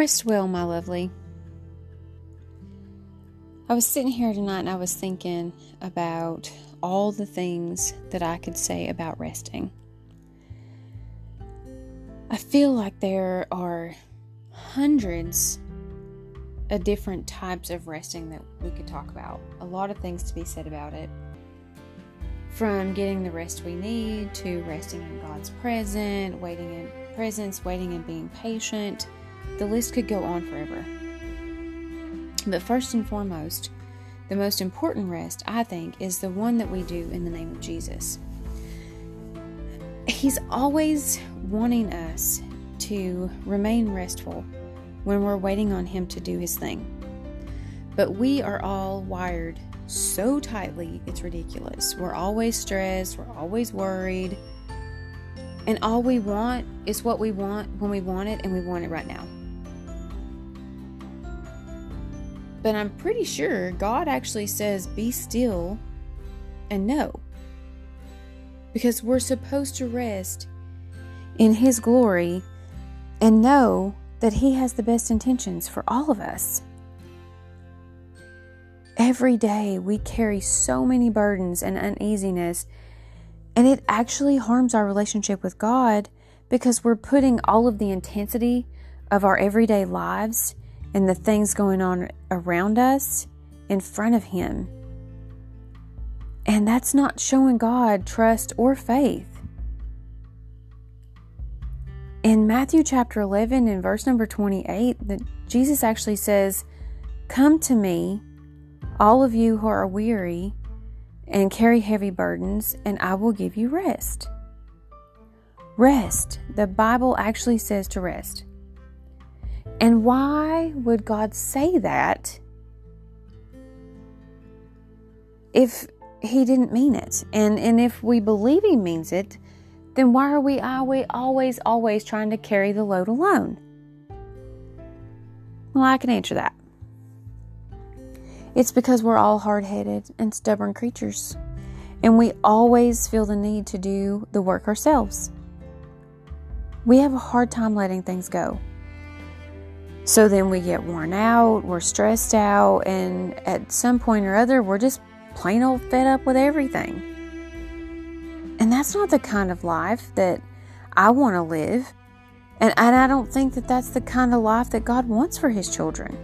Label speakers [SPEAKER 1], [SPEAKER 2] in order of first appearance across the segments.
[SPEAKER 1] Rest well, my lovely. I was sitting here tonight and I was thinking about all the things that I could say about resting. I feel like there are hundreds of different types of resting that we could talk about. A lot of things to be said about it. From getting the rest we need to resting in God's presence, waiting in presence, waiting and being patient. The list could go on forever. But first and foremost, the most important rest, I think, is the one that we do in the name of Jesus. He's always wanting us to remain restful when we're waiting on Him to do His thing. But we are all wired so tightly, it's ridiculous. We're always stressed, we're always worried, and all we want is what we want when we want it, and we want it right now. But I'm pretty sure God actually says, Be still and know. Because we're supposed to rest in His glory and know that He has the best intentions for all of us. Every day we carry so many burdens and uneasiness, and it actually harms our relationship with God because we're putting all of the intensity of our everyday lives and the things going on around us in front of Him. And that's not showing God trust or faith. In Matthew chapter 11 and verse number 28, that Jesus actually says, Come to me, all of you who are weary and carry heavy burdens, and I will give you rest. Rest. The Bible actually says to rest. And why would God say that if He didn't mean it? And, and if we believe He means it, then why are we always, always, always trying to carry the load alone? Well, I can answer that. It's because we're all hard headed and stubborn creatures, and we always feel the need to do the work ourselves. We have a hard time letting things go. So then we get worn out, we're stressed out, and at some point or other, we're just plain old fed up with everything. And that's not the kind of life that I want to live. And, and I don't think that that's the kind of life that God wants for His children.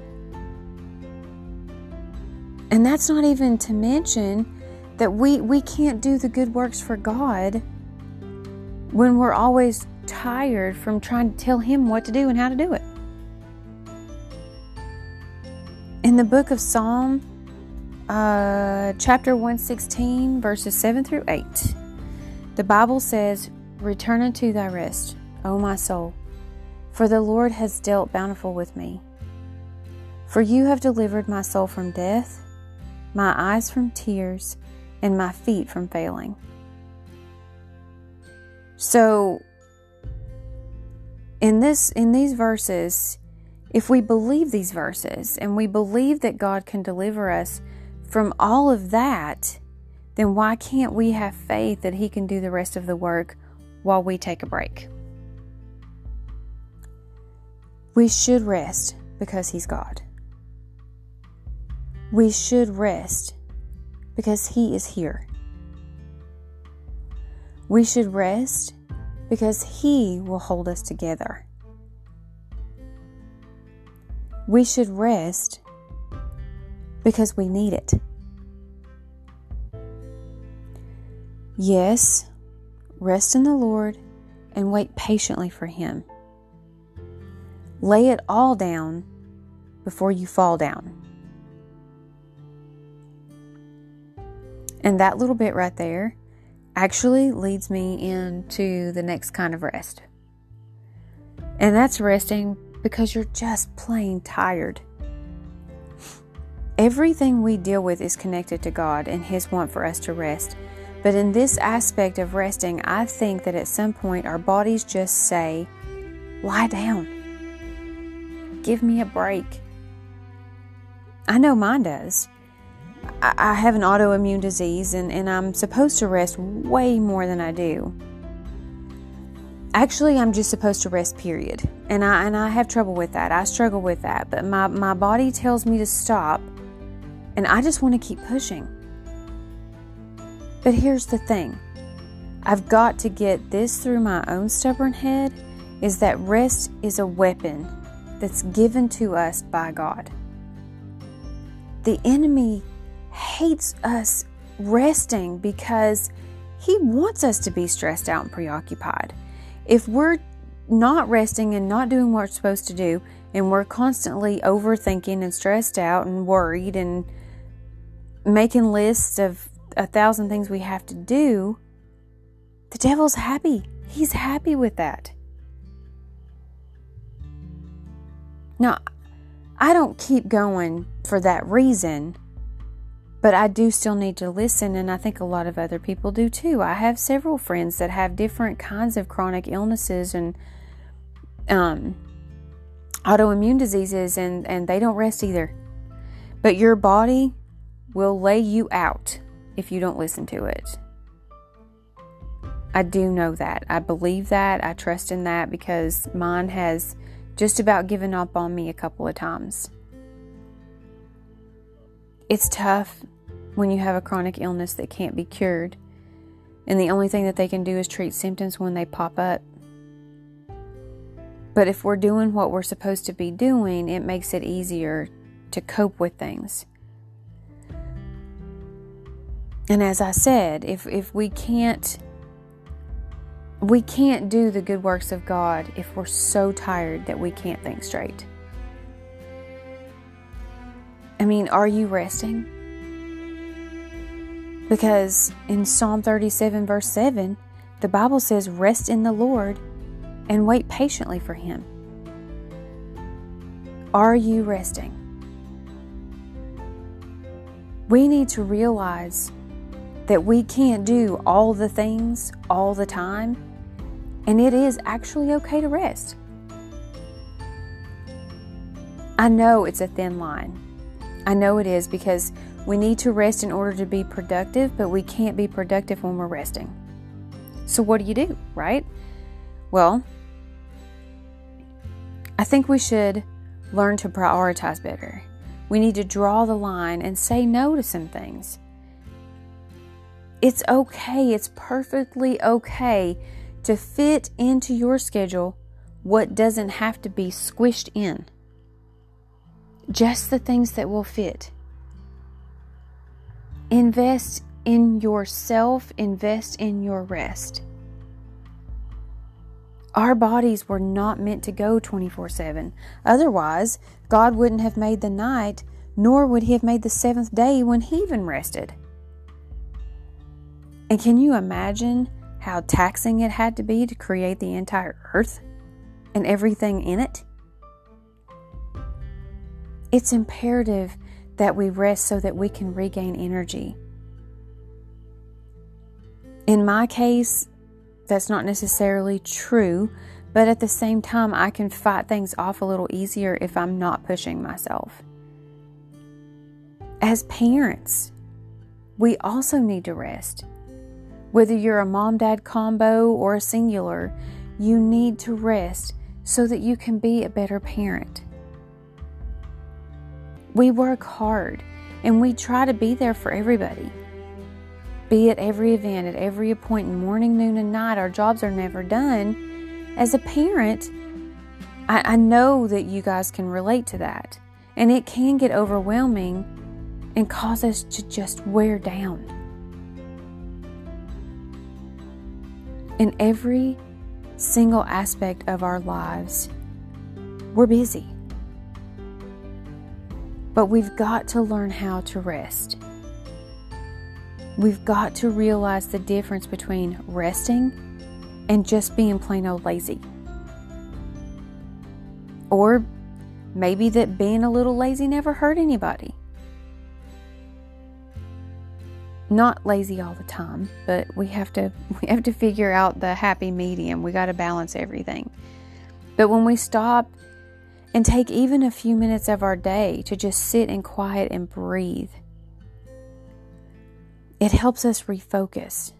[SPEAKER 1] And that's not even to mention that we, we can't do the good works for God when we're always tired from trying to tell Him what to do and how to do it. In the book of Psalm, uh, chapter 116, verses 7 through 8, the Bible says, Return unto thy rest, O my soul, for the Lord has dealt bountiful with me. For you have delivered my soul from death, my eyes from tears, and my feet from failing. So, in this in these verses, if we believe these verses and we believe that God can deliver us from all of that, then why can't we have faith that He can do the rest of the work while we take a break? We should rest because He's God. We should rest because He is here. We should rest because He will hold us together. We should rest because we need it. Yes, rest in the Lord and wait patiently for Him. Lay it all down before you fall down. And that little bit right there actually leads me into the next kind of rest. And that's resting because you're just plain tired. Everything we deal with is connected to God and His want for us to rest. But in this aspect of resting, I think that at some point our bodies just say, lie down. Give me a break. I know mine does. I, have an autoimmune disease and, and I'm supposed to rest way more than I do. Actually I'm just supposed to rest period. And I and I have trouble with that. I struggle with that, but my my body tells me to stop and I just want to keep pushing. But here's the thing. I've got to get this through my own stubborn head is that rest is a weapon that's given to us by God. The enemy hates us resting because he wants us to be stressed out and preoccupied. If we're not resting and not doing what we're supposed to do, and we're constantly overthinking and stressed out and worried and making lists of a thousand things we have to do, the devil's happy. He's happy with that. Now, I don't keep going for that reason, but I do still need to listen, and I think a lot of other people do too. I have several friends that have different kinds of chronic illnesses and um, autoimmune diseases, and, and they don't rest either. But your body will lay you out if you don't listen to it. I do know that. I believe that. I trust in that because mine has just about given up on me a couple of times. It's tough when you have a chronic illness that can't be cured, and the only thing that they can do is treat symptoms when they pop up. But if we're doing what we're supposed to be doing, it makes it easier to cope with things. And as I said, if, if we can't we can't do the good works of God if we're so tired that we can't think straight. I mean, are you resting? Because in Psalm 37, verse 7, the Bible says, Rest in the Lord and wait patiently for Him. Are you resting? We need to realize that we can't do all the things all the time, and it is actually okay to rest. I know it's a thin line. I know it is because we need to rest in order to be productive, but we can't be productive when we're resting. So, what do you do, right? Well, I think we should learn to prioritize better. We need to draw the line and say no to some things. It's okay, it's perfectly okay to fit into your schedule what doesn't have to be squished in. Just the things that will fit. Invest in yourself, invest in your rest. Our bodies were not meant to go 24 7. Otherwise, God wouldn't have made the night, nor would He have made the seventh day when He even rested. And can you imagine how taxing it had to be to create the entire earth and everything in it? It's imperative that we rest so that we can regain energy. In my case, that's not necessarily true, but at the same time, I can fight things off a little easier if I'm not pushing myself. As parents, we also need to rest. Whether you're a mom dad combo or a singular, you need to rest so that you can be a better parent. We work hard and we try to be there for everybody. Be at every event, at every appointment, morning, noon, and night, our jobs are never done. As a parent, I, I know that you guys can relate to that. And it can get overwhelming and cause us to just wear down. In every single aspect of our lives, we're busy. But we've got to learn how to rest. We've got to realize the difference between resting and just being plain old lazy. Or maybe that being a little lazy never hurt anybody. not lazy all the time, but we have to we have to figure out the happy medium. We got to balance everything. But when we stop and take even a few minutes of our day to just sit in quiet and breathe, it helps us refocus.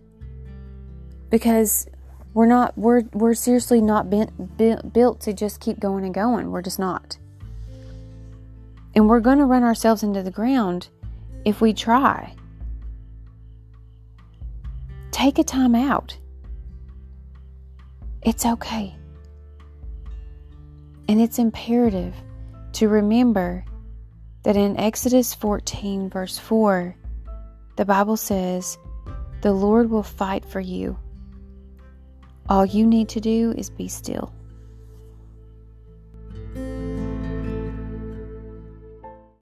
[SPEAKER 1] Because We're not we're we're seriously not bent, built, built to just keep going and going. We're just not. And we're going to run ourselves into the ground if we try. Take a time out. It's okay. And it's imperative to remember that in Exodus 14, verse 4, the Bible says, The Lord will fight for you. All you need to do is be still.